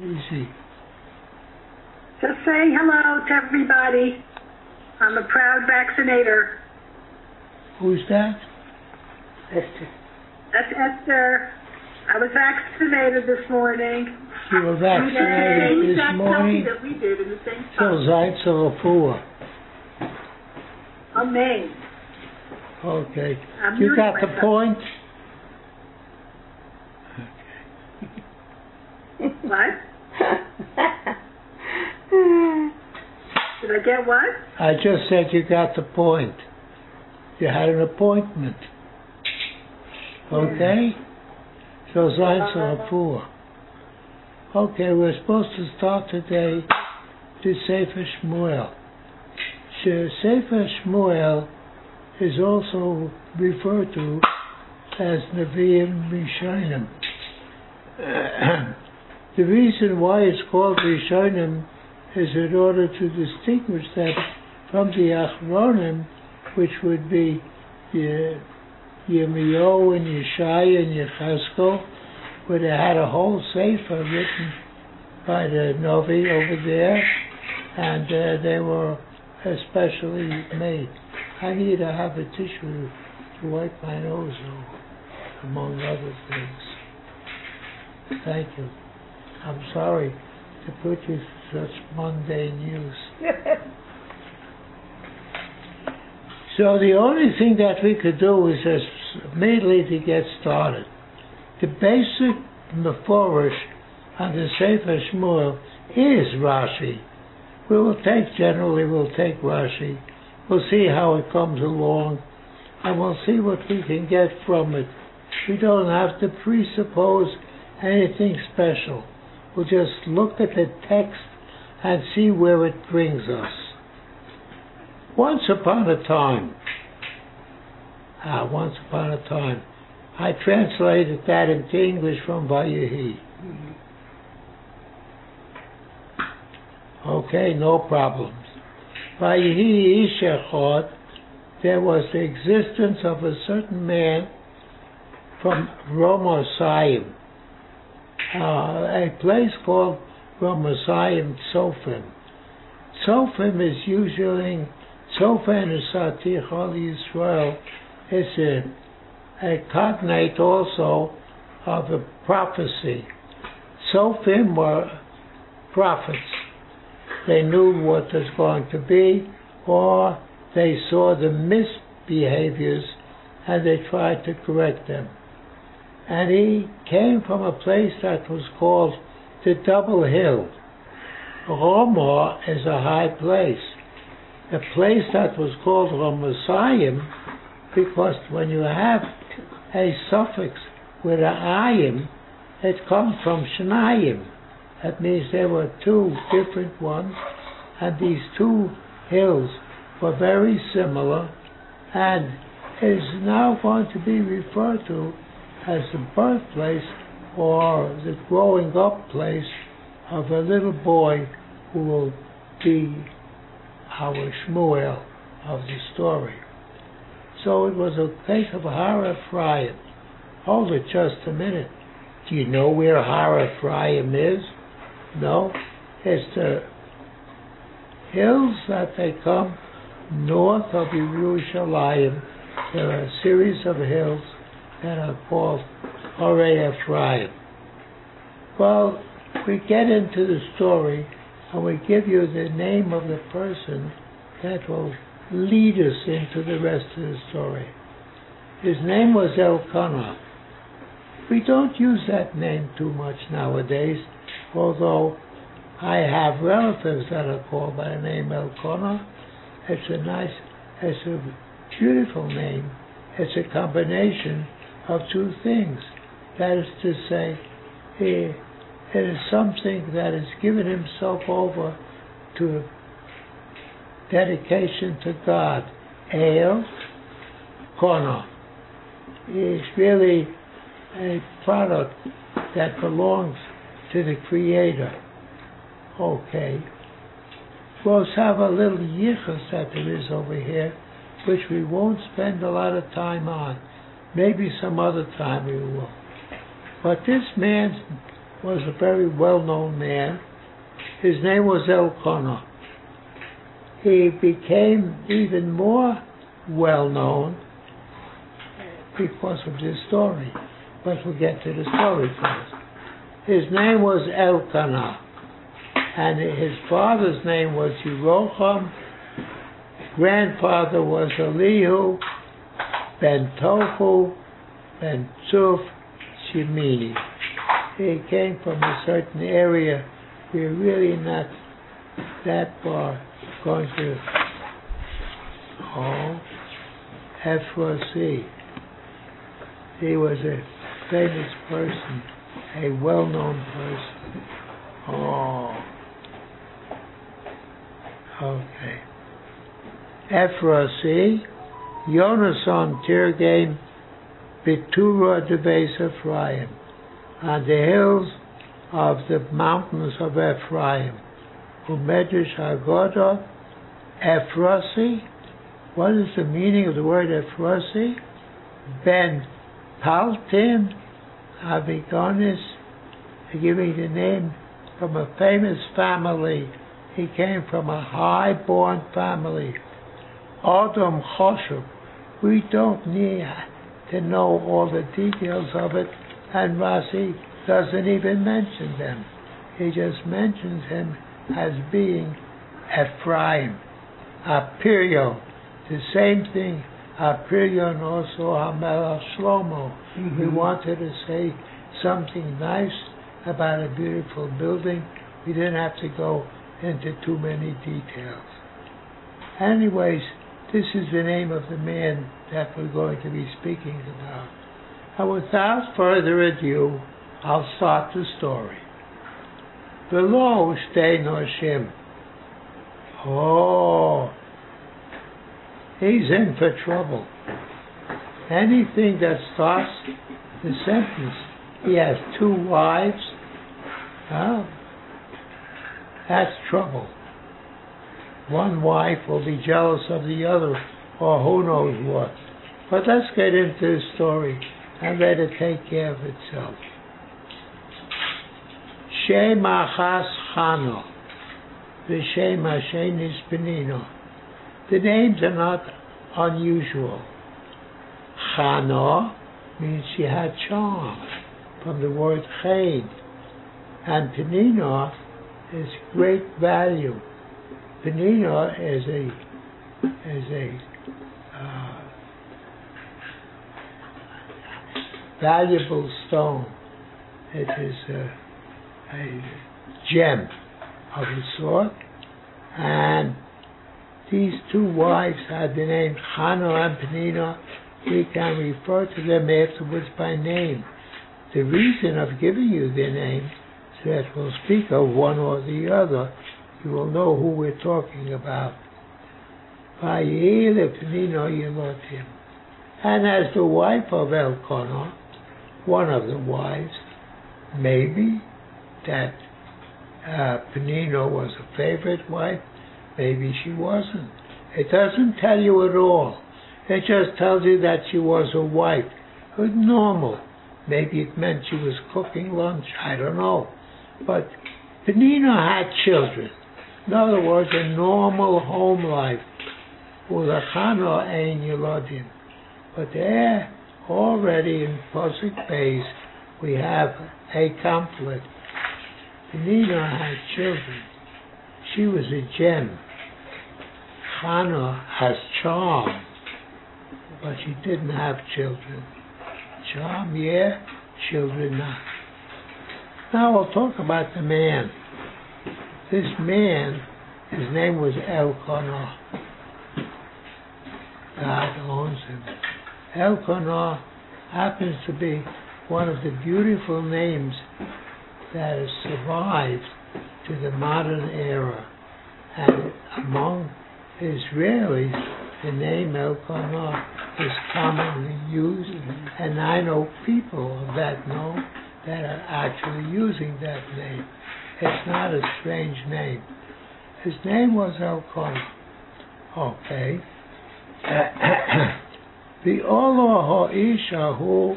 Easy. Just say hello to everybody. I'm a proud vaccinator. Who's that? Esther. That's Esther. I was vaccinated this morning. You were vaccinated same this exact morning. study that we did in the same So time. Zeitz or Pua. I'm Maine. Okay. I'm You got the myself. point? What? I get what? I just said you got the point. You had an appointment. Okay? So Zeitz or Pua. Okay, we're supposed to start today the Sefer Shmuel. Sh- Sefer Shmuel is also referred to as Nevi'im Rishonim. the reason why it's called Rishonim is in order to distinguish them from the Achronim, which would be Ye- Yirmiyahu and Yeshaya and Yechazkel, where they had a whole sefer written by the Novi over there, and uh, they were especially made. I need to have a tissue to wipe my nose, among other things. Thank you. I'm sorry to put you such mundane use. So the only thing that we could do is just immediately to get started. The basic Meforish and the Sefer Shmuel is Rashi. We will take, generally we'll take Rashi. We'll see how it comes along and we'll see what we can get from it. We don't have to presuppose anything special. We'll just look at the text and see where it brings us. Once upon a time, ah, once upon a time, I translated that into English from Vayehi. Okay, no problems. Vayehi ish echad, there was the existence of a certain man from Romosayim, uh, a place called Romosayim Tzofim. Tzofim is usually, Tzofim is Satich Holy Israel, is a, a cognate also of a prophecy. Tzofim were prophets. They knew what was going to be, or they saw the misbehaviors and they tried to correct them. And he came from a place that was called the Double Hill. Roma is a high place. A place that was called Romosayim because when you have a suffix with an ayim, it comes from Shnayim. That means there were two different ones, and these two hills were very similar, and is now going to be referred to as the birthplace or the growing up place of a little boy who will be our Shmuel of the story. So it was a place of Har. Hold it just a minute. Do you know where Har is? No? It's the hills that they come north of Yerushalayim. There are a series of hills that are called Hore Ephraim. Well, we get into the story and we give you the name of the person that will lead us into the rest of the story. His name was Elkanah. We don't use that name too much nowadays, although I have relatives that are called by the name Elkanah. It's a nice, it's a beautiful name. It's a combination of two things. That is to say, he, it is something that has given himself over to dedication to God. El Kona. Is really a product that belongs to the Creator. Okay. We'll have a little yichus that there is over here, which we won't spend a lot of time on. Maybe some other time we will. But this man was a very well-known man. His name was Elkanah. He became even more well-known because of this story. But we'll get to the story first. His name was Elkanah, and his father's name was Yeroham. Grandfather was Elihu ben Tohu ben Tzuf He came from a certain area. We're really not that far going to oh, Ephraim. He was a famous person, a well-known person. Oh, okay. Ephraim, Yonason Tirgain, Bitura de Beis Ephraim, on the hills of the mountains of Ephraim. Umedrash Hagodah, Ephrasi. What is the meaning of the word Ephrasi? Ben Paltin Avigonis, giving the name from a famous family. He came from a high-born family. Adam Choshev. We don't need to know all the details of it, and Rashi doesn't even mention them. He just mentions him as being Ephraim. Apirio, the same thing. Apirio and also Hamelach Shlomo. Mm-hmm. We wanted to say something nice about a beautiful building. We didn't have to go into too many details. Anyways, this is the name of the man that we're going to be speaking about. And without further ado, I'll start the story. Below stay Noshim. Oh, he's in for trouble. Anything that starts the sentence, he has two wives, huh? that's trouble. One wife will be jealous of the other, or who knows what. But let's get into the story and let it take care of itself. Shem Achas Chano, V'Shem Hashenis Penino. The names are not unusual. Chano means she had charm, from the word chen, and Penina is great value. Penina is a is a uh, valuable stone. It is a, gem of the sort, and these two wives had the names Hannah and Penina. We can refer to them afterwards by name. The reason of giving you their names so that we'll speak of one or the other, you will know who we're talking about. And as the wife of Elkanah, one of the wives, maybe that uh, Penina was a favorite wife, maybe she wasn't. It doesn't tell you at all. It just tells you that she was a wife. Was normal. Maybe it meant she was cooking lunch. I don't know. But Penina had children. In other words, a normal home life. with Ulachano ein Yelodim. But there, already in Pasuk Beis, we have a conflict. Penina had children. She was a gem. Hannah has charm, but she didn't have children. Charm, yeah, children not. Now we'll talk about the man. This man, his name was Elkanah. God owns him. Elkanah happens to be one of the beautiful names that has survived to the modern era. And among Israelis, the name Elkanah is commonly used, and I know people that know that are actually using that name. It's not a strange name. His name was Elkanah. Okay. The Olo Ha'ishahu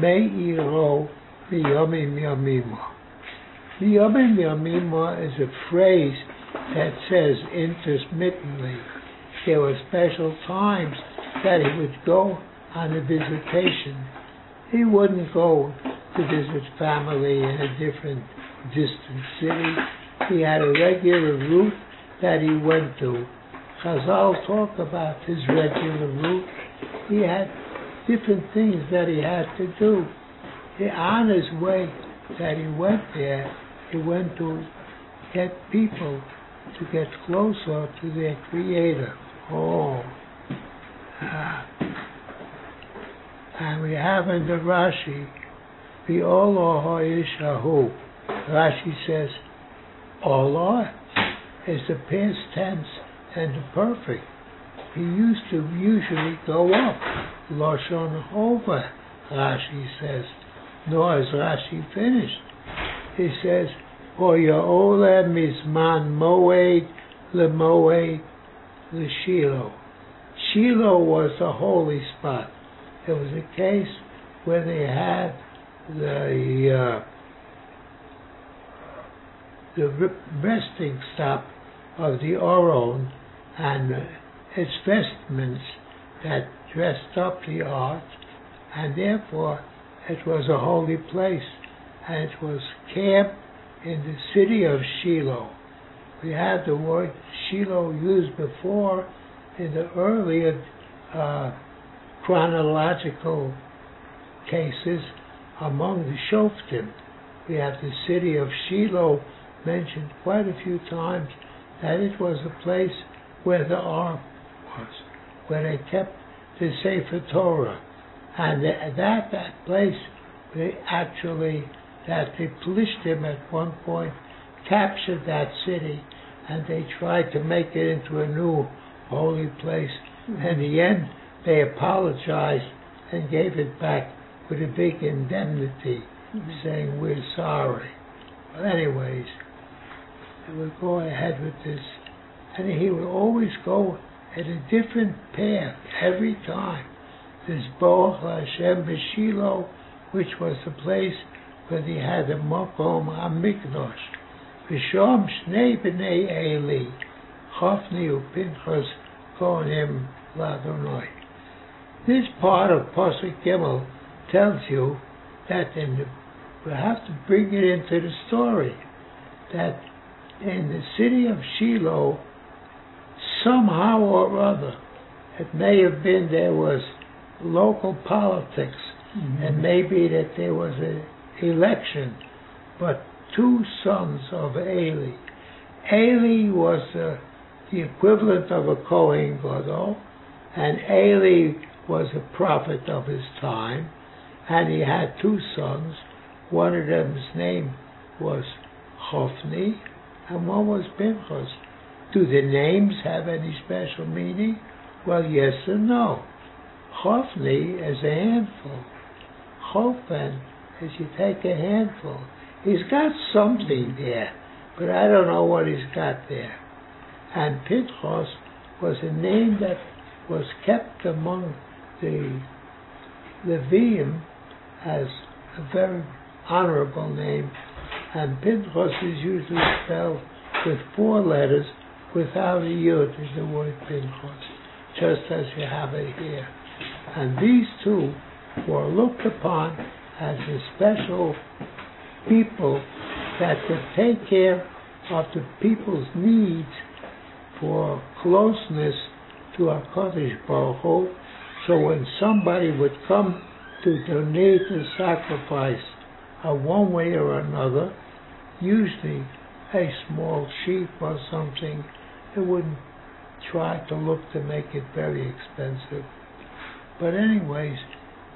Me'iro B'yomim Yomimo. Yomim Yomima is a phrase that says intermittently. There were special times that he would go on a visitation. He wouldn't go to visit family in a different distant city. He had a regular route that he went to. Chazal talk about his regular route. He had different things that he had to do. He, on his way that he went there, he went to get people to get closer to their Creator. Oh. Ah. And we have in the Rashi, the Olo Ha'ishahu. Rashi says, Allah is the past tense and the perfect. He used to usually go up. Lashon Hova, Rashi says. Nor is Rashi finished. He says, or Ya'ole Mizman Moed Lemoed Shiloh. Shiloh was a holy spot. It was a case where they had the uh, the resting stop of the Oron and its vestments that dressed up the ark, and therefore it was a holy place, and it was camped in the city of Shiloh. We had the word Shiloh used before in the earlier uh, chronological cases among the Shoftim. We have the city of Shiloh mentioned quite a few times that it was a place where the ark was, where they kept the Sefer Torah. And that, that place, they actually, that the Plishtim at one point captured that city and they tried to make it into a new holy place. Mm-hmm. In the end, they apologized and gave it back with a big indemnity, mm-hmm. saying, We're sorry. But, anyways, they would go ahead with this. And he would always go at a different path every time. This Baruch Hashem B'Shilo, which was the place where they had the Mokom HaMikdosh. V'shom Shnei B'nei Eli, Chofni uPinchas Kohanim Ladonoi. This part of Pasuk Gimel tells you that in the, we have to bring it into the story that in the city of Shiloh, somehow or other, it may have been there was local politics, mm-hmm. and maybe that there was an election, but two sons of Eli. Eli was uh, the equivalent of a Kohen Gadol, and Eli was a prophet of his time, and he had two sons. One of them's name was Hophni, and one was Pinchas. Do the names have any special meaning? Well, yes and no. Hophni is a handful. Hofen is you take a handful. He's got something there, but I don't know what he's got there. And Pinchas was a name that was kept among the Levium as a very honorable name and Pinchas is usually spelled with four letters without a yud in the word Pinchas, just as you have it here. And these two were looked upon as the special people that could take care of the people's needs for closeness to our Kodesh Baruch Hu. So when somebody would come to donate a sacrifice, uh, one way or another, usually a small sheep or something, they wouldn't try to look to make it very expensive. But anyways,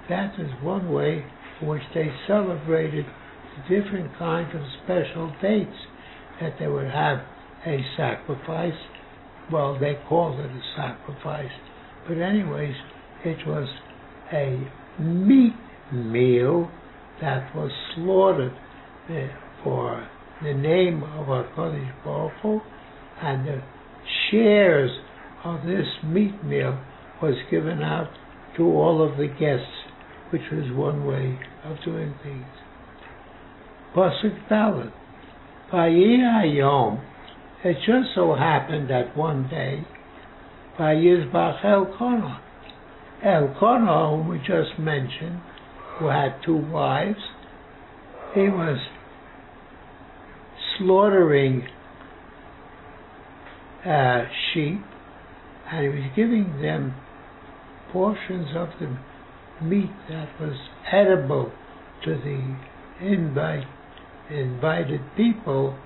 that is one way in which they celebrated the different kinds of special dates that they would have a sacrifice. Well, they called it a sacrifice. But anyways, it was a meat meal that was slaughtered for the name of our Kodesh Baruch Hu, and the shares of this meat meal was given out to all of the guests, which was one way of doing things. Pasuk Dalet. Vayihayom, it just so happened that one day, Vayizbach Elkanah, Elkanah, whom we just mentioned, who had two wives, he was slaughtering uh, sheep, and he was giving them portions of the meat that was edible to the invite, invited people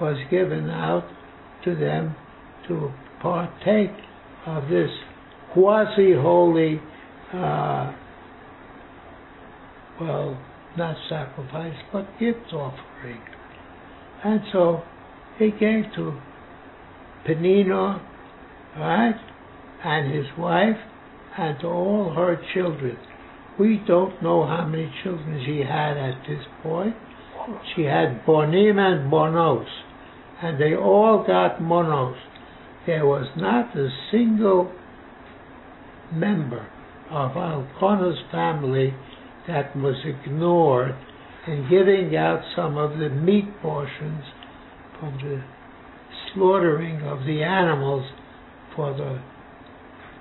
was given out to them to partake of this quasi-holy, uh, well, not sacrifice, but gift offering. And so he gave to Penina, right, and his wife, and to all her children. We don't know how many children she had at this point. She had Bonim and Bonos, and they all got Monos. There was not a single member of Elkanah's family that was ignored in giving out some of the meat portions from the slaughtering of the animals for the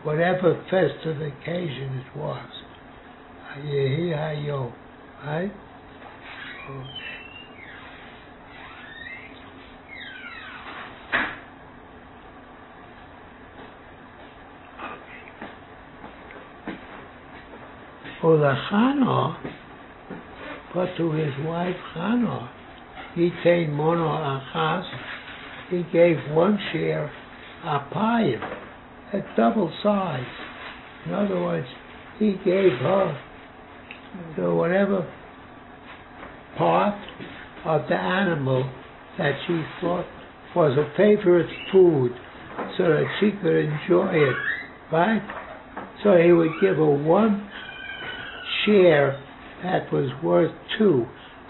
whatever festive occasion it was. Right? Okay. But to his wife Chano, he came mono achas, he gave one share a payim, a double size. In other words, he gave her the whatever part of the animal that she thought was a favorite food so that she could enjoy it, right? So he would give her one share that was worth two,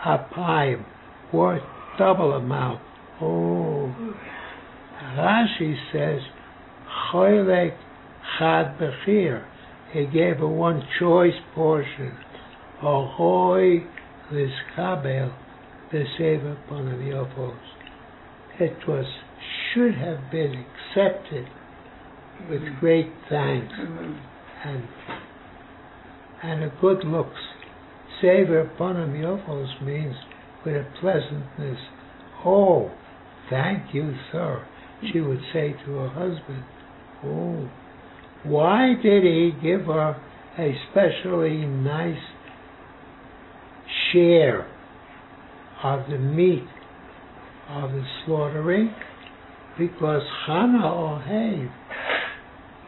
a pie worth double amount. Oh. Rashi says, Choylek chad bechir. He gave a one choice portion. Ahoy liskabel b'seva ponaviyopos. It was, should have been accepted with great thanks and and a good looks. Savor ponam yofos means with a pleasantness. Oh, thank you, sir, she would say to her husband. Oh, why did he give her a specially nice share of the meat of the slaughtering? Because Hannah Ohev,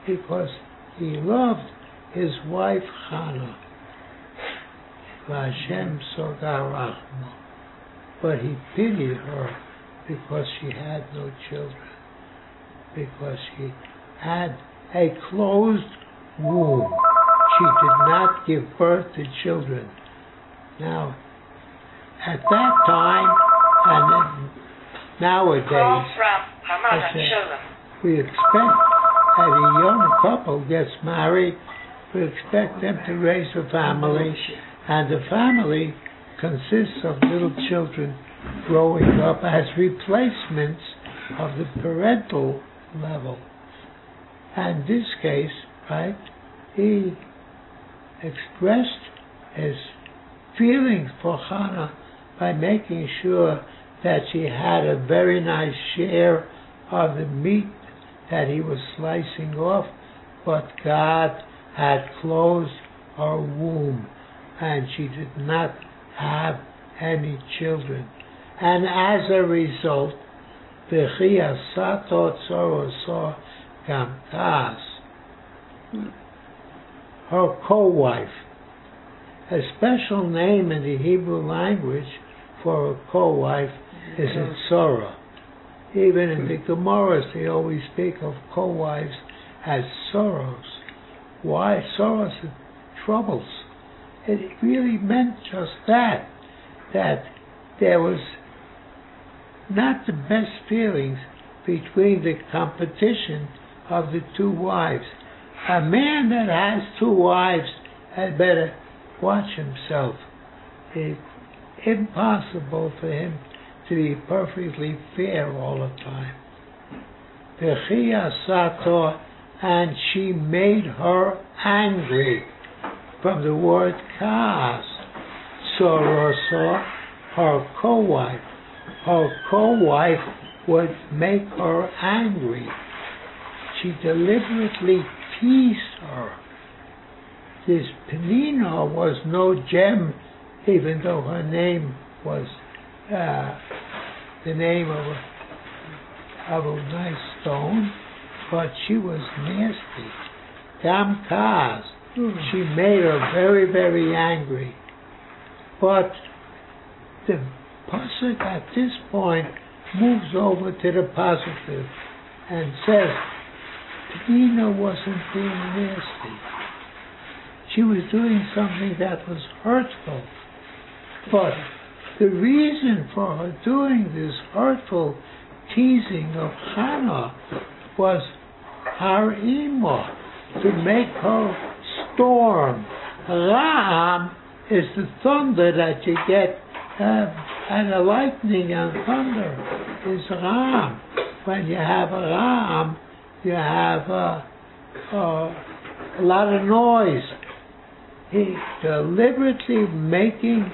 because he loved his wife Hannah. Vashem Sogarachmo. But he pitied her because she had no children, because she had a closed womb. She did not give birth to children. Now, at that time, and nowadays, we expect that a young couple gets married, we expect them to raise a family, and the family consists of little children growing up as replacements of the parental level. And this case, right, he expressed his feelings for Hannah by making sure that she had a very nice share of the meat that he was slicing off, but God had closed her womb and she did not have any children. And as a result, Sato Tzoroso Gamtas, her co-wife, a special name in the Hebrew language for a co-wife is a Tzora. Even in the hmm. Gemaras, they always speak of co-wives as sorrows. Why sorrows and troubles? It really meant just that, that there was not the best feelings between the competition of the two wives. A man that has two wives had better watch himself. It's impossible for him to be perfectly fair all the time. V'chia sato, and she made her angry from the word kas. Soroso, her co-wife. Her co-wife would make her angry. She deliberately teased her. This Penina was no gem, even though her name was uh, the name of a, of a nice stone, but she was nasty. Dam Kaz. She made her very, very angry. But the pasuk at this point moves over to the positive and says Penina wasn't being nasty. She was doing something that was hurtful. But the reason for her doing this hurtful teasing of Hannah was her emo to make her storm. Ram is the thunder that you get, uh, and the lightning and thunder is Ram. When you have a Ram, you have uh, uh, a lot of noise. He deliberately making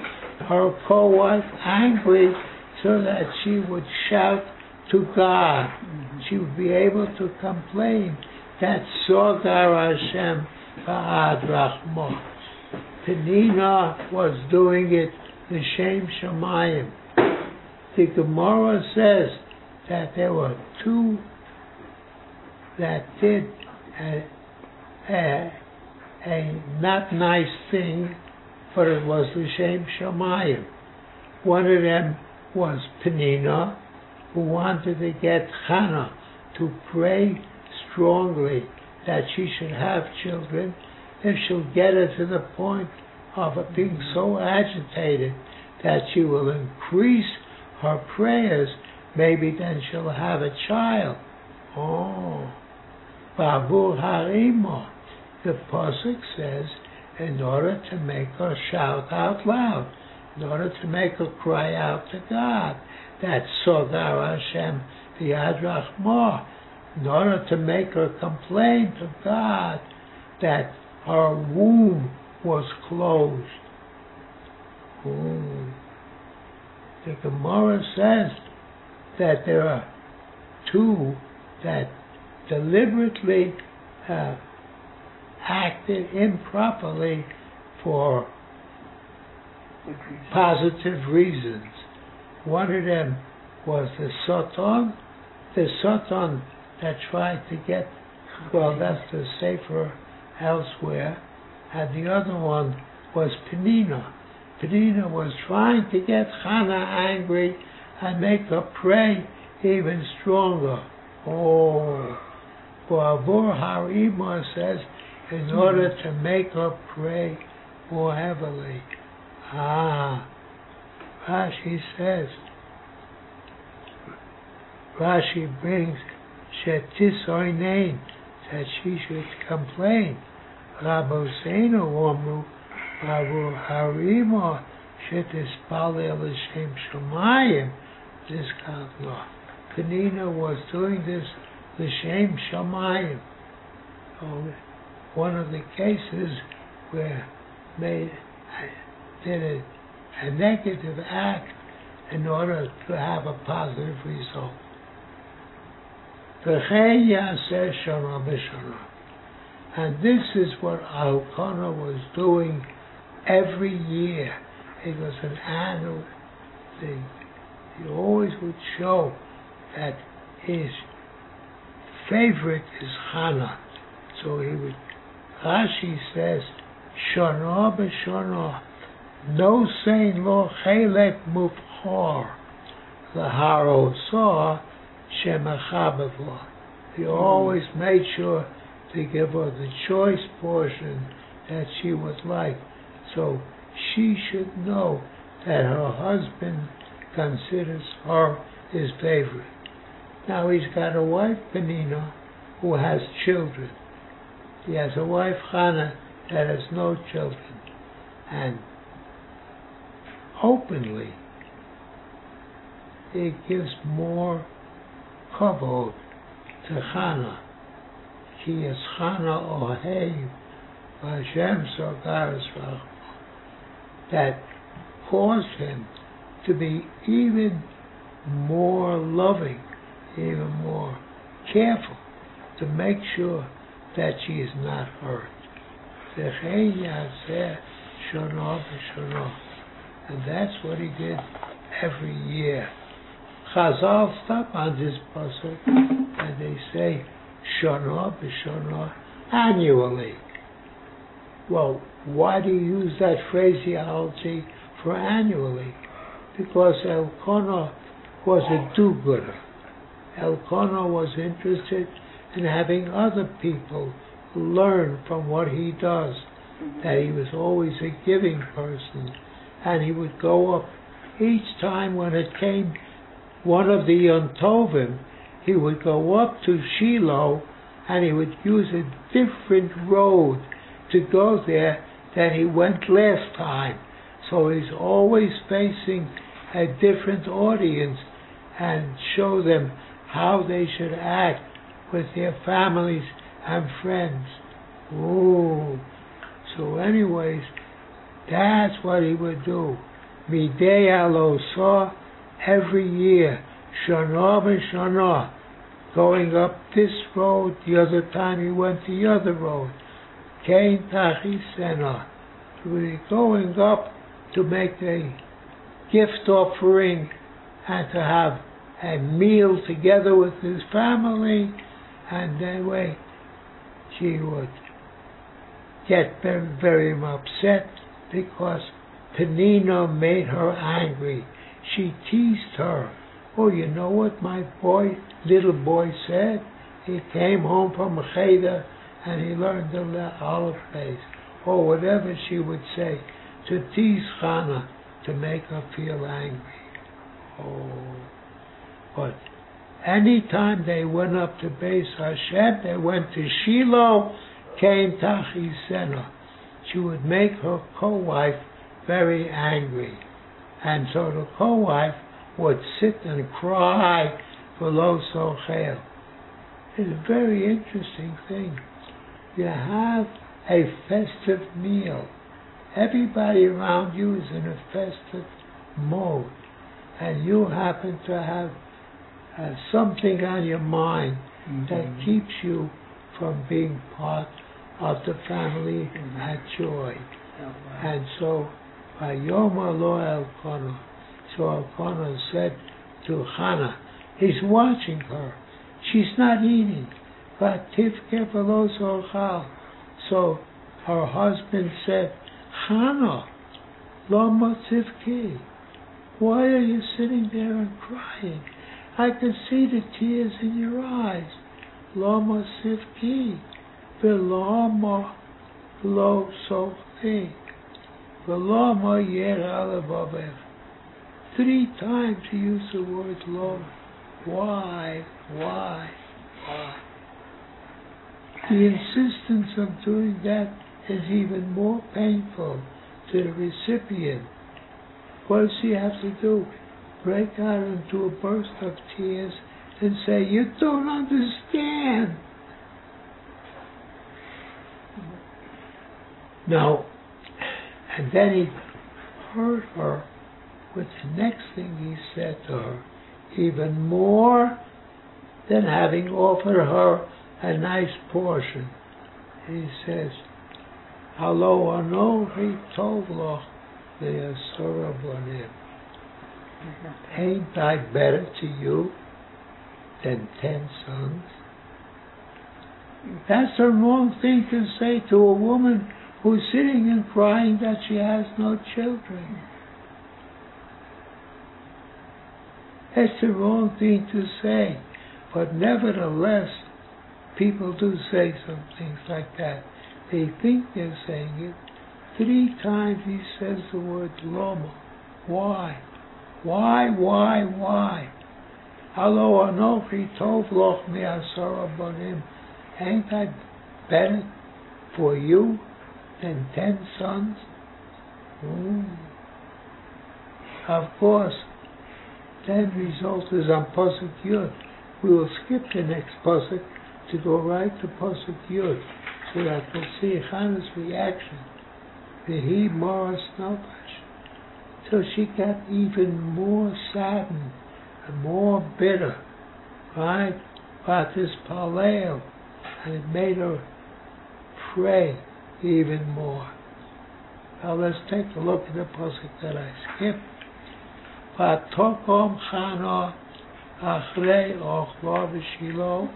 her co-wife angry so that she would shout to God. She would be able to complain that Sogar Hashem Ba'ad Rachmo. Penina was doing it the Shem Shemayim. The Gemara says that there were two that did a, a, a not nice thing, but it was the Shem Shemayim. One of them was Penina, who wanted to get Hannah to pray strongly that she should have children if she'll get her to the point of being mm-hmm. so agitated that she will increase her prayers, maybe then she'll have a child. Oh. Babur Harimo. The Pasuk says, in order to make her shout out loud, in order to make her cry out to God, that Sogar Hashem Yad Rachmah, in order to make her complain to God that her womb was closed. Ooh. The Gemara says that there are two that deliberately uh, acted improperly for positive reasons. One of them was the Satan, the Satan that tried to get, well, that's the safer elsewhere, and the other one was Penina. Penina was trying to get Hannah angry and make her pray even stronger. Oh, Bavur Harima says, in order to make her pray more heavily. Ah, Rashi says, Rashi brings Shetisoinen, that she should complain. Rabosenu Omru, Baru Harima, Shetispale L'Shem Shemayim, this kind of law. Penina was doing this the L'Shem Shemayim. One of the cases where they did a, a negative act in order to have a positive result. And this is what Elkanah was doing every year. It was an annual thing. He always would show that his favorite is Hannah. So he would, Rashi says, Shana b'shana, no saying lo chelek mufchor, the saw shemachabavla. He always made sure to give her the choice portion that she would like. So she should know that her husband considers her his favorite. Now he's got a wife, Penina, who has children. He has a wife, Hannah, that has no children. And openly, it gives more kavod to Chana. Ki es Chana ohev Hashem that caused him to be even more loving, even more careful to make sure that she is not hurt. And that's what he did every year. Chazal stop on this puzzle and they say shana b'shana annually. Well, why do you use that phraseology for annually? Because Elkanah was a do-gooder. Elkanah was interested in having other people learn from what he does. That he was always a giving person, and he would go up each time when it came one of the Yom Tovim, he would go up to Shiloh and he would use a different road to go there than he went last time. So he's always facing a different audience and show them how they should act with their families and friends. Ooh. So anyways, that's what he would do. Midei Alosa every year, Shana and Shana, going up this road, the other time he went the other road. Kain Tachisena. Going up to make a gift offering and to have a meal together with his family, and that way she would get very, very upset because Penina made her angry. She teased her. Oh, you know what my boy, little boy said? He came home from Cheder and he learned the aleph beis, or whatever she would say, to tease Chana to make her feel angry. Oh, but any time they went up to Beis Hashem, they went to Shiloh, came Tachisena. She would make her co-wife very angry. And so the co-wife would sit and cry below Sochel. It's a very interesting thing. You have a festive meal. Everybody around you is in a festive mode. And you happen to have uh, something on your mind mm-hmm. that keeps you from being part of the family mm-hmm. at joy. Oh, wow. And so, Lo so Elkanah said to Hannah, he's watching her. She's not eating. So her husband said, Hannah, Tivke, why are you sitting there and crying? I can see the tears in your eyes. Sivki, Vilama Lo Sofi, Vilama Yer. Three times he used the word Lo. Why? Why? Why? The insistence of doing that is even more painful to the recipient. What does he have to do? break out into a burst of tears and say, You don't understand. Now, and then he hurt her the next thing he said to her, even more than having offered her a nice portion. He says, Hello, Anochi Tovloch, the Asura Ain't I better to you than ten sons? That's a wrong thing to say to a woman who's sitting and crying that she has no children. That's the wrong thing to say. But nevertheless, people do say some things like that. They think they're saying it. Three times he says the word loma. Why? Why, why, why? Hello, Anochi Tov Loch Mi'asara Banim. Ain't that better for you than ten sons? Of course, then result is on Pasuk Yud. We will skip the next Pasuk to go right to Pasuk Yud so that we'll see Hannah's reaction. He Morris Nakash. So she got even more saddened and more bitter, right? About this Paleo. And it made her pray even more. Now let's take a look at the pasuk that I skipped. Shiloh.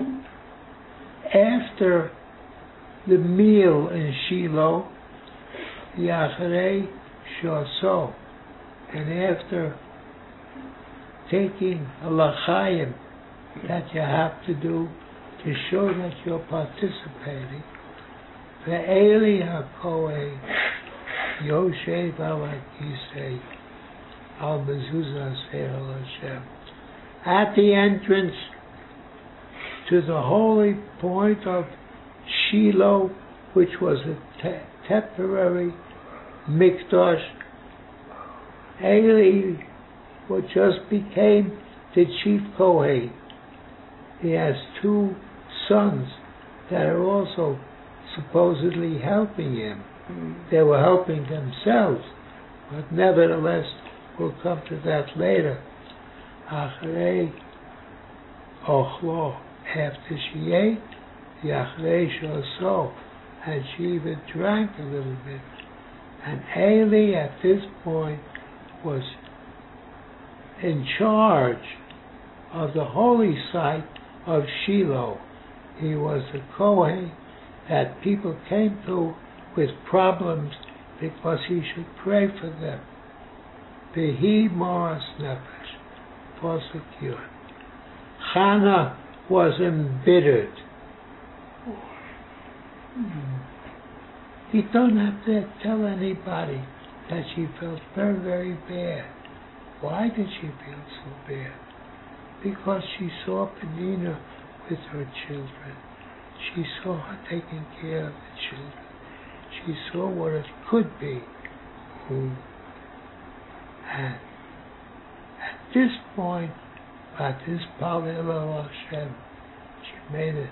After the meal in Shiloh, Yachrei Shoso, and after taking a that you have to do to show that you're participating, the Eli HaKohen Yoshev al Akisei al Mezuzah Hashem. At the entrance to the holy point of Shiloh, which was a te- temporary mikdash, Eli, what just became the chief Kohen. He has two sons that are also supposedly helping him. Hmm. They were helping themselves, but nevertheless, we'll come to that later. Achrei ochlo, after she ate, Yachrei shoso, and she even drank a little bit. And Eli at this point was in charge of the holy site of Shiloh. He was the Kohen that people came to with problems because he should pray for them. Behi Moras Nefesh, Pasuk Yud. Chana was embittered. He don't have to tell anybody that she felt very, very bad. Why did she feel so bad? Because she saw Penino with her children. She saw her taking care of the children. She saw what it could be. And at this point, at this Palel Hashem, she made a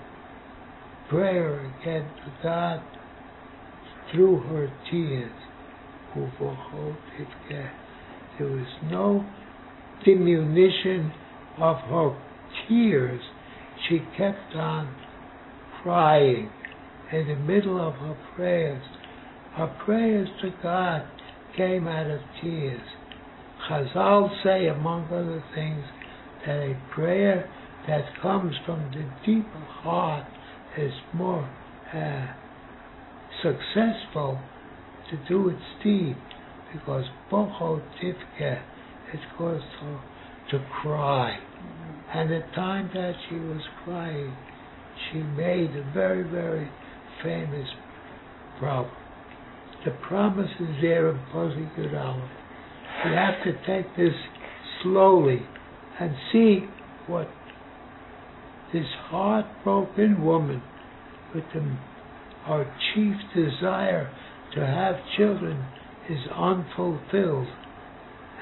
prayer again to God through her tears. There was no diminution of her tears. She kept on crying in the middle of her prayers. Her prayers to God came out of tears. Chazal say, among other things, that a prayer that comes from the deeper heart is more uh, successful to do its deed because bocho tivke it caused her to cry. And the time that she was crying, she made a very, very famous problem. The promise is there in Pasuk Yud Aleph. You have to take this slowly and see what this heartbroken woman with the, her chief desire to have children is unfulfilled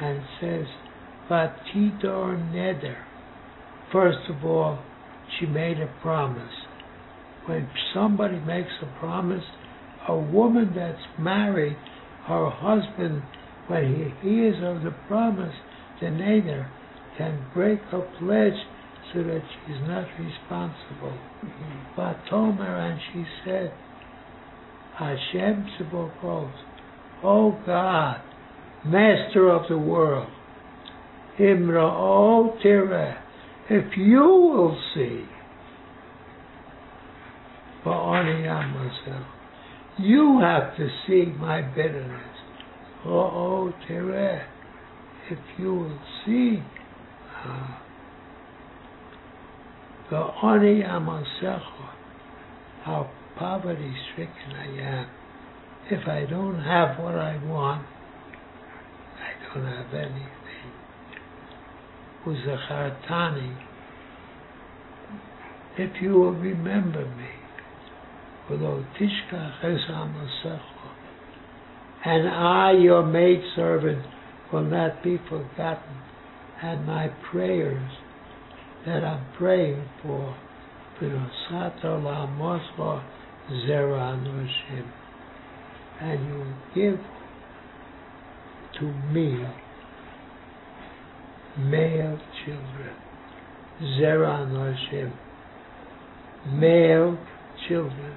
and says, Vatidor Neder. First of all, she made a promise. When somebody makes a promise, a woman that's married, her husband, when he hears of the promise, the neder, can break her pledge so that she's not responsible. Mm-hmm. But told her and she said, Hashem Tzibokos, O God, Master of the world, Imra'o Tireh, if you will see, Ba'ani myself, you have to see my bitterness. Oh, Tireh, if you will see, uh, Ba'ani how poverty stricken I am. If I don't have what I want, I don't have anything. Uzachartani, if you will remember me, and I, your maidservant, will not be forgotten. and my prayers that I'm praying for. And you give to me male children. Zera Anoshim. Male children.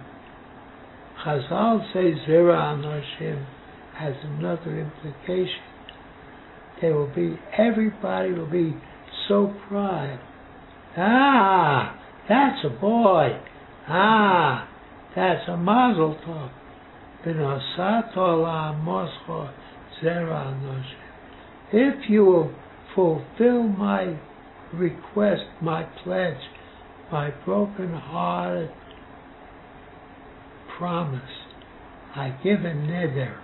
Chazal say Zera Anoshim has another implication. There will be, everybody will be so proud. Ah, that's a boy. Ah, that's a mazel tov. If you will fulfill my request, my pledge, my broken-hearted promise, I give a neder.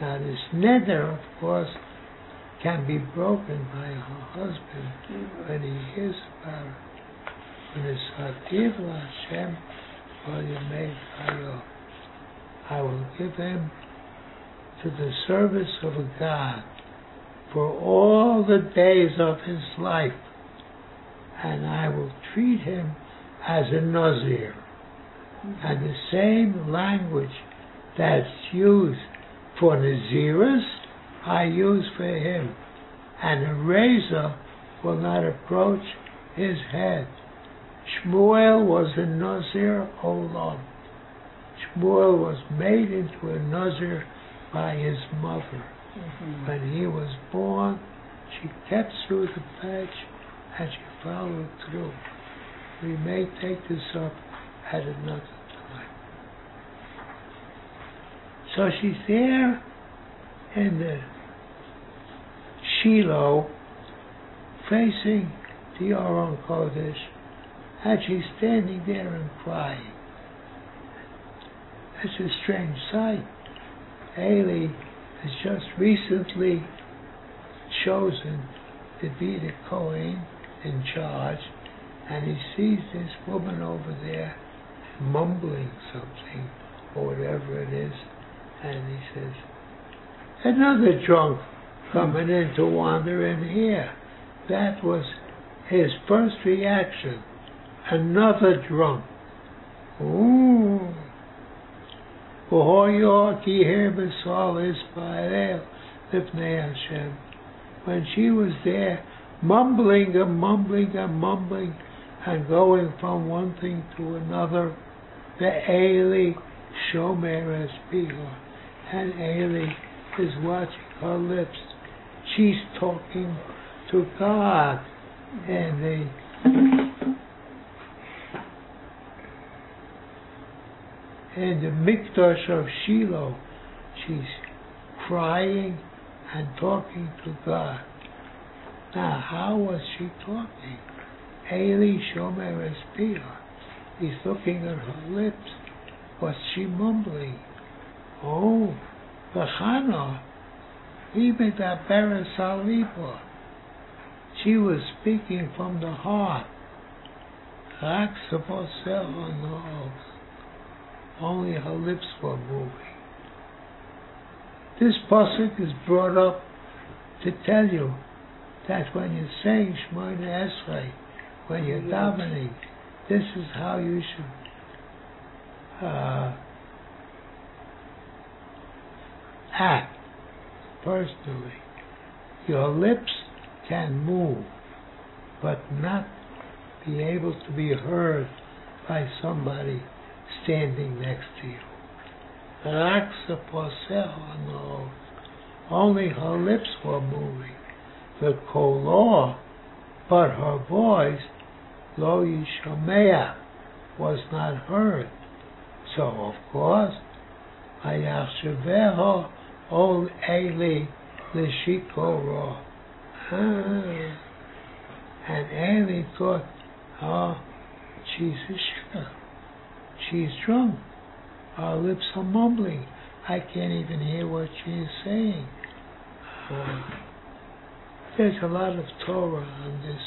Now this neder, of course, can be broken by her husband when he hears about it. When it's Hativ Hashem, well, you Hayo. I will give him to the service of a God for all the days of his life, and I will treat him as a Nazir. And the same language that's used for Naziris, I use for him. And a razor will not approach his head. Shmuel was a Nazir Olam. Shmuel was made into a Nazir by his mother. When he was born, she kept through the patch and she followed through. We may take this up at another time. So she's there in the Shiloh facing the Aron Kodesh and she's standing there and crying. It's a strange sight. Eli has just recently chosen to be the Kohen in charge, and he sees this woman over there mumbling something or whatever it is, and he says, Another drunk coming in to wander in here. That was his first reaction. Another drunk. Ooh. When she was there, mumbling and mumbling and mumbling and going from one thing to another, the Eli Shomer Espiha. And Eli is watching her lips. She's talking to God. And the in the Mikdash of Shiloh, she's crying and talking to God. Now, how was she talking? Eli Shomer Espiha. He's looking at her lips. Was she mumbling? Oh, V'chana, Ibedaberes Aliba. She was speaking from the heart. Rak no. Only her lips were moving. This pasuk is brought up to tell you that when you're saying Shemona Esrei, when you're davening, this is how you should uh, act personally. Your lips can move, but not be able to be heard by somebody standing next to you. Raksa no. Only her lips were moving. The kolor, but her voice, lo yishamea, was not heard. So of course, Vayachshaveho ol Eli lishikoro. Ah. And Eli thought, oh, she's a shikah. She's drunk. Her lips are mumbling. I can't even hear what she is saying. Uh, there's a lot of Torah on this.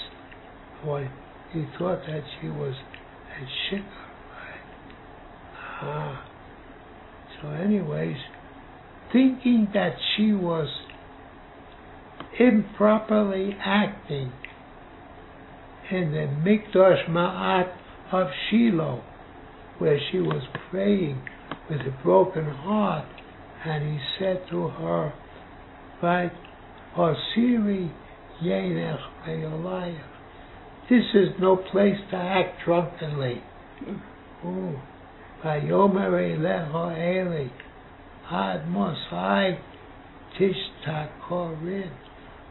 Boy, he thought that she was a shikar, right? Ah. So anyways, thinking that she was improperly acting in the Mikdash Me'at of Shiloh, where she was praying with a broken heart, and he said to her, right, Osiri Yenech Me'olayach. This is no place to act drunkenly. Ooh. Vayomer Elecho Eli.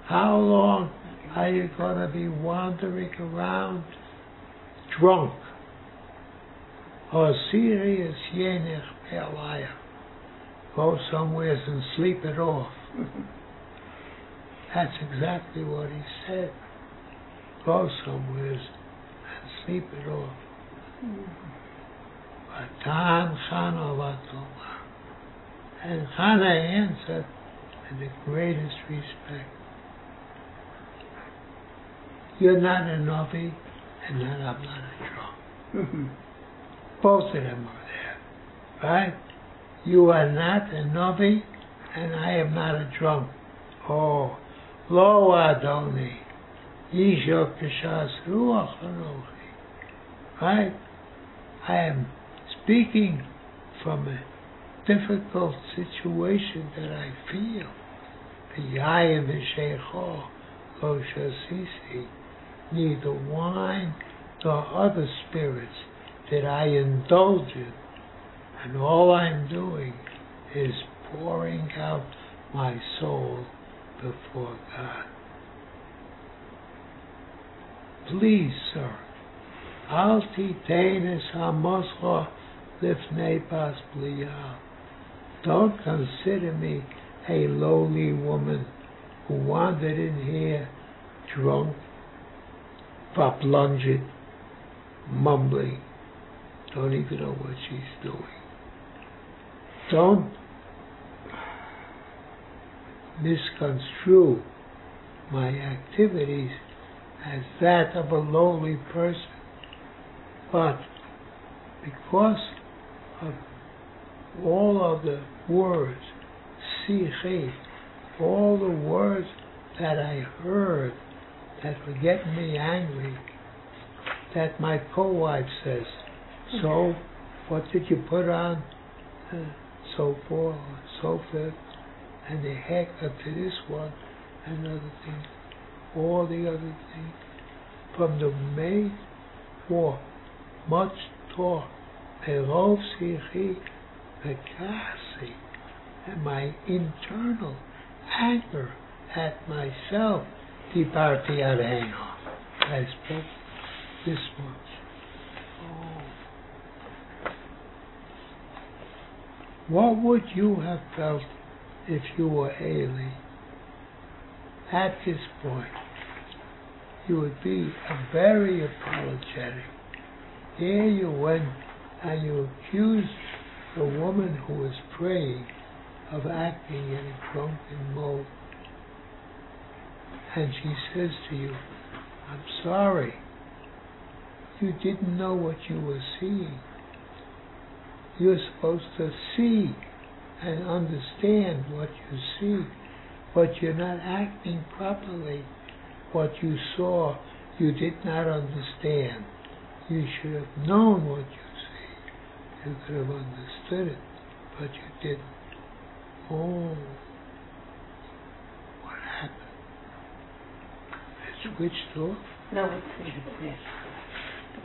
How long are you going to be wandering around drunk? Or serious Yenech Me'olayach. Go somewhere and sleep it off. That's exactly what he said. Go somewhere and sleep it off. Vatan Chana Vatoma. And Chana answered with the greatest respect. You're not a Navi, and then I'm not a drunk. Both of them are there, right? You are not a Navi, and I am not a drunk. Oh, Lo Adoni, Yisho Kishas Ruach. Right? I am speaking from a difficult situation that I feel. The V'yayim v'shecho lo shasisi. Neither wine nor other spirits did I indulge in. And all I'm doing is pouring out my soul before God. Please, sir, titenes hamoscha lifnei pas bliyah. Don't consider me a lowly woman who wandered in here drunk, vaplunged, mumbling. Don't even know what she's doing. Don't misconstrue my activities as that of a lowly person. But because of all of the words, sichi, all the words that I heard that were getting me angry, that my co-wife says, so what did you put on? Uh, so forth, so forth, and the heck up to this one, and other things, all the other things. From the May War, much talk, Perov Sichi, Mekasi, and my internal anger at myself, Diparti Areno. I spoke this much. Oh. What would you have felt if you were Eli? At this point, you would be very apologetic. Here you went and you accused the woman who was praying of acting in a drunken mode. And she says to you, I'm sorry. You didn't know what you were seeing. You're supposed to see and understand what you see, but you're not acting properly. What you saw, you did not understand. You should have known what you see. You could have understood it, but you didn't. Oh, what happened? It switched off? No, it's it's there.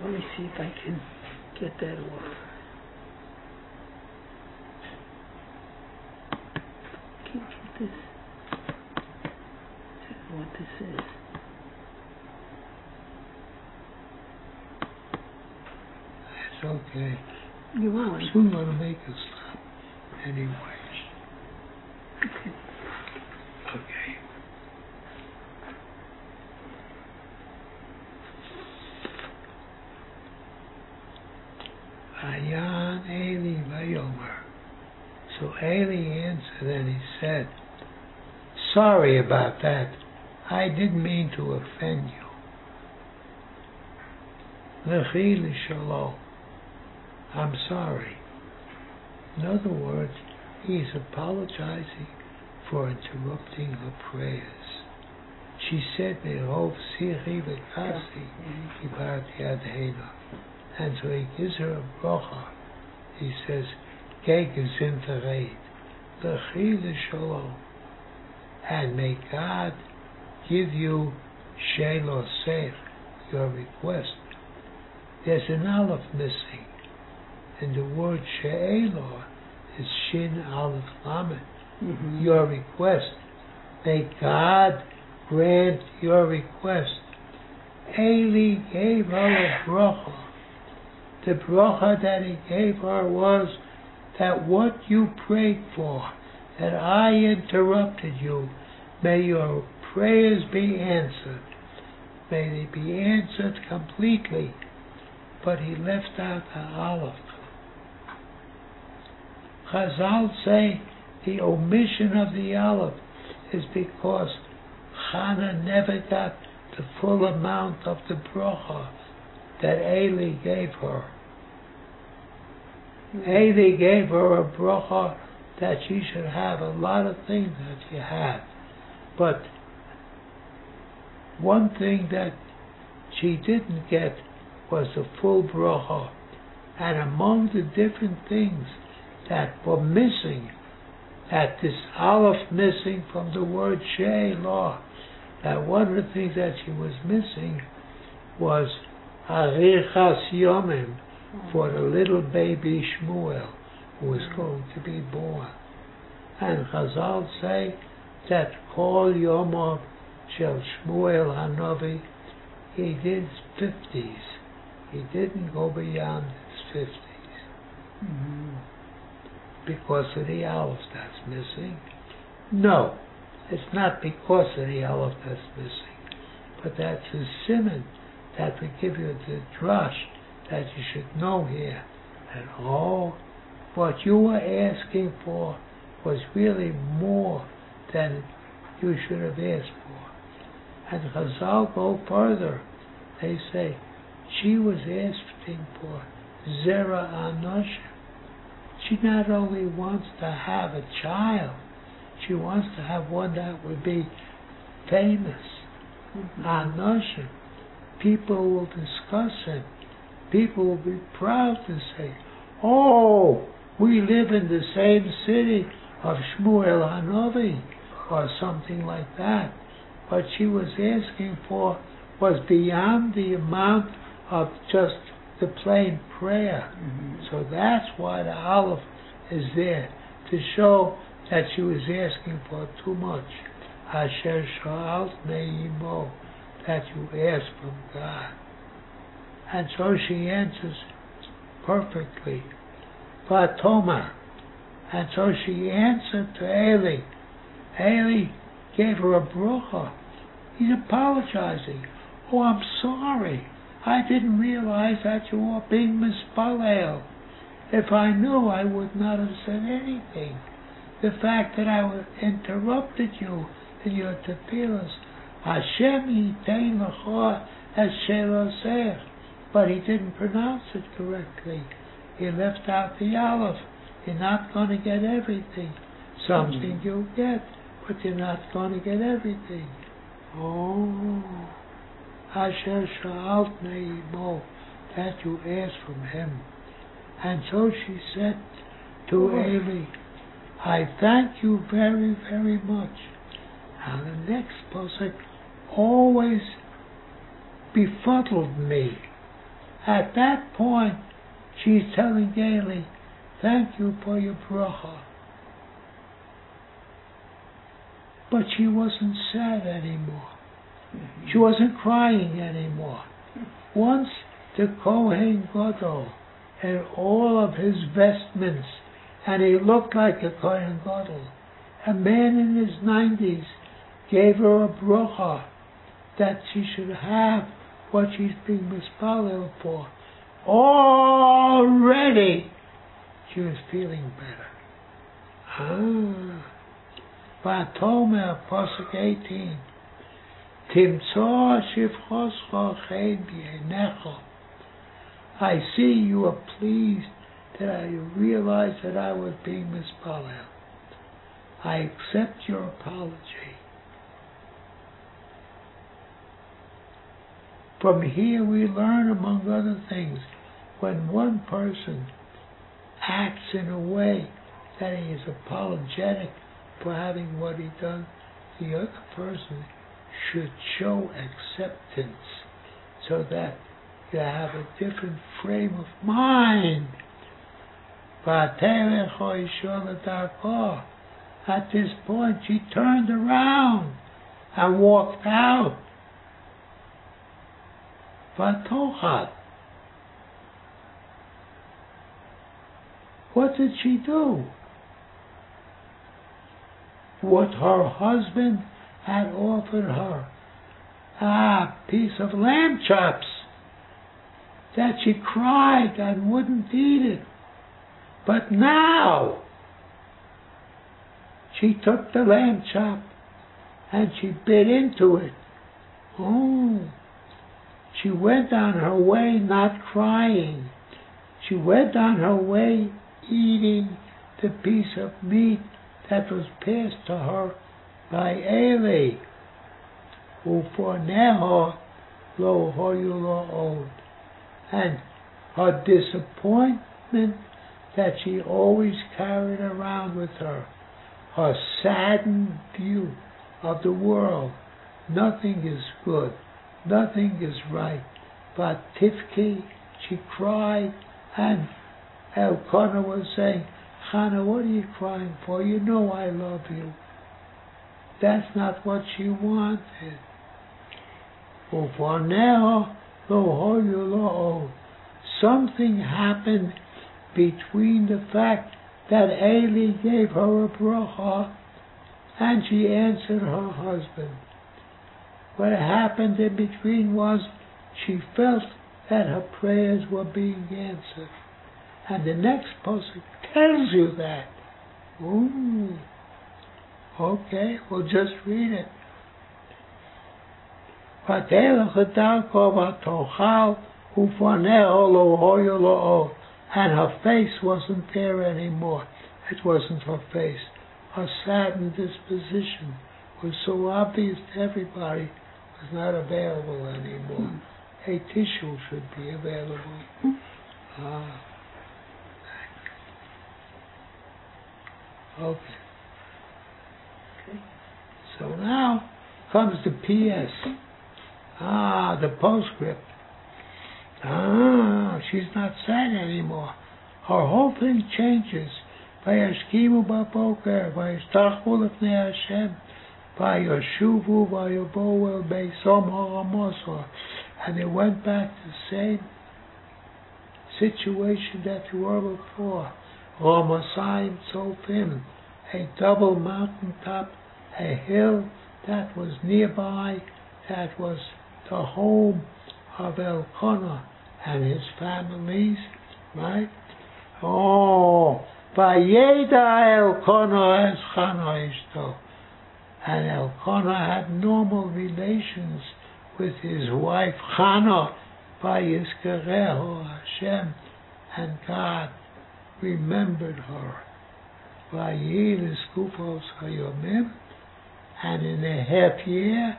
Let me see if I can get that off. Can't get this. I don't know what this is. It's okay. You I'm want? soon going to make a stop anyway. Okay. Okay. Ayan Eli Vayomer. So Eli answered and he said, Sorry about that. I didn't mean to offend you. Lechi Shalom. I'm sorry. In other words, he's apologizing for interrupting her prayers. she said, Behov Sichi V'Kasi Kibarti Adhena. And so he gives her a bracha. He says, Geh gesintereit, Lechi Shalom. And may God give you Shelo Sech, your request. There's an aleph missing. And the word She'elo is Shin Aleph Lamed. Mhm. Your request. May God grant your request. Eli gave her a bracha. The bracha that he gave her was that what you prayed for, that I interrupted you, may your prayers be answered. May they be answered completely. But he left out the aleph. Chazal say the omission of the aleph is because Hannah never got the full amount of the bracha that Eli gave her. Hmm. Eli gave her a bracha that she should have a lot of things that she had. But one thing that she didn't get was the full bracha. And among the different things that were missing, that this aleph missing from the word Shelah, that one of the things that she was missing was Arichas Yomim for the little baby Shmuel who was going to be born. And Chazal say that Kol Yomov Shel Shmuel Hanavi, he did fifties. He didn't go beyond his fifties Mhm. because of the aleph that's missing. No, it's not because of the aleph that's missing, but that's a simon that will give you the drush that you should know here. And oh, what you were asking for was really more than you should have asked for. And Chazal go further. They say she was asking for Zera Anoshim. She not only wants to have a child, she wants to have one that would be famous. Mm-hmm. Anoshim. People will discuss it. People will be proud to say, Oh, we live in the same city of Shmuel Hanavi, or something like that. What she was asking for was beyond the amount of just the plain prayer. Mhm. So that's why the aleph is there, to show that she was asking for too much. Asher sha'alt me'imo, that you ask from God. And so she answers perfectly. Vatoma. And so she answered to Eli. Eli gave her a bracha. He's apologizing. Oh, I'm sorry. I didn't realize that you were being mispalel. If I knew, I would not have said anything. The fact that I interrupted you in your tefillahs, Hashem yitain l'cha es shelosech, but he didn't pronounce it correctly. He left out the aleph. You're not going to get everything. Something you'll get, but you're not going to get everything. Oh. Asher Sha'alt Ne'imo, that you asked from him. And so she said to oh. Eli, I thank you very, very much. And the next pasuk always befuddled me. At that point, she's telling Eli, thank you for your bracha. But she wasn't sad anymore. She wasn't crying anymore. Once the Kohen Gadol had all of his vestments, and he looked like a Kohen Gadol. A man in his nineties gave her a bracha that she should have what she's being mispalel for. Already, she was feeling better. Ah. Vatomer, Pasuk 18. Timtzor shivchoscho chen b'einecha. I see you are pleased that I realized that I was being mispalel. I accept your apology. From here we learn, among other things, when one person acts in a way that he is apologetic for having what he done, the other person should show acceptance so that you have a different frame of mind. At this point, she turned around and walked out. What did she do? What her husband had offered her. A piece of lamb chops that she cried and wouldn't eat it. But now she took the lamb chop and she bit into it. Oh, she went on her way not crying. She went on her way eating the piece of meat that was passed to her by Eli, who for Neho lo hoyu lo od. And her disappointment that she always carried around with her, her saddened view of the world. Nothing is good, nothing is right. But Tifki, she cried, and Elkanah was saying, Hannah, what are you crying for? You know I love you. That's not what she wanted. For now, something happened between the fact that Eli gave her a bracha and she answered her husband. What happened in between was she felt that her prayers were being answered. And the next pasuk tells you that. Ooh. Okay, we'll just read it. And her face wasn't there anymore. It wasn't her face. Her saddened disposition was so obvious to everybody was not available anymore. A tissue should be available. Ah. Okay. okay. So now comes the PS. Ah, the postscript. Ah, she's not sad anymore. Her whole thing changes. Vayashkimu bapoker, vayashtachul efnei Hashem, vayashuvu vayaboel beisom ha'amosor. And it went back to the same situation that you were before. Ramosayim Tzofim, a double mountain top, a hill that was nearby, that was the home of Elkanah and his families, right? Oh, Vayeda Elkanah es Chana Ishto. And Elkanah had normal relations with his wife Chana, by Vayizkereho Hashem, and God remembered her. Vayil Eskufos Hayomim, and in a half year,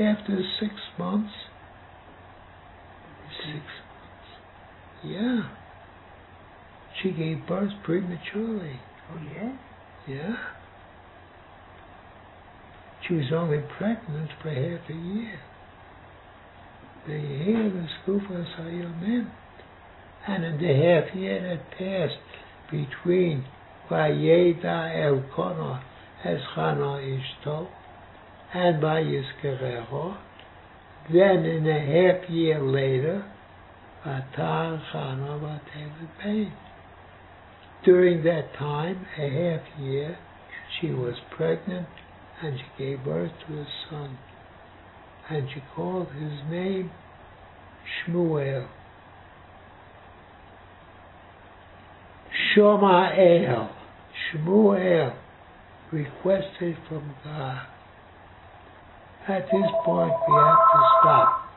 after six months, six months, yeah, she gave birth prematurely. Oh, yeah? Yeah. She was only pregnant for half a year. The year the Skufas Hayomim. And in the half year that passed between Vayeda Elkanah as Chana Ishto and Vayizkereho, then in a half year later, Vatar Chana Vatevet Pain. During that time, a half year, she was pregnant and she gave birth to a son. And she called his name Shmuel. Shomael, Shmuel, requested from God. At this point, we have to stop.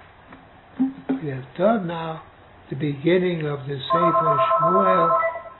We have done now the beginning of the Sefer Shmuel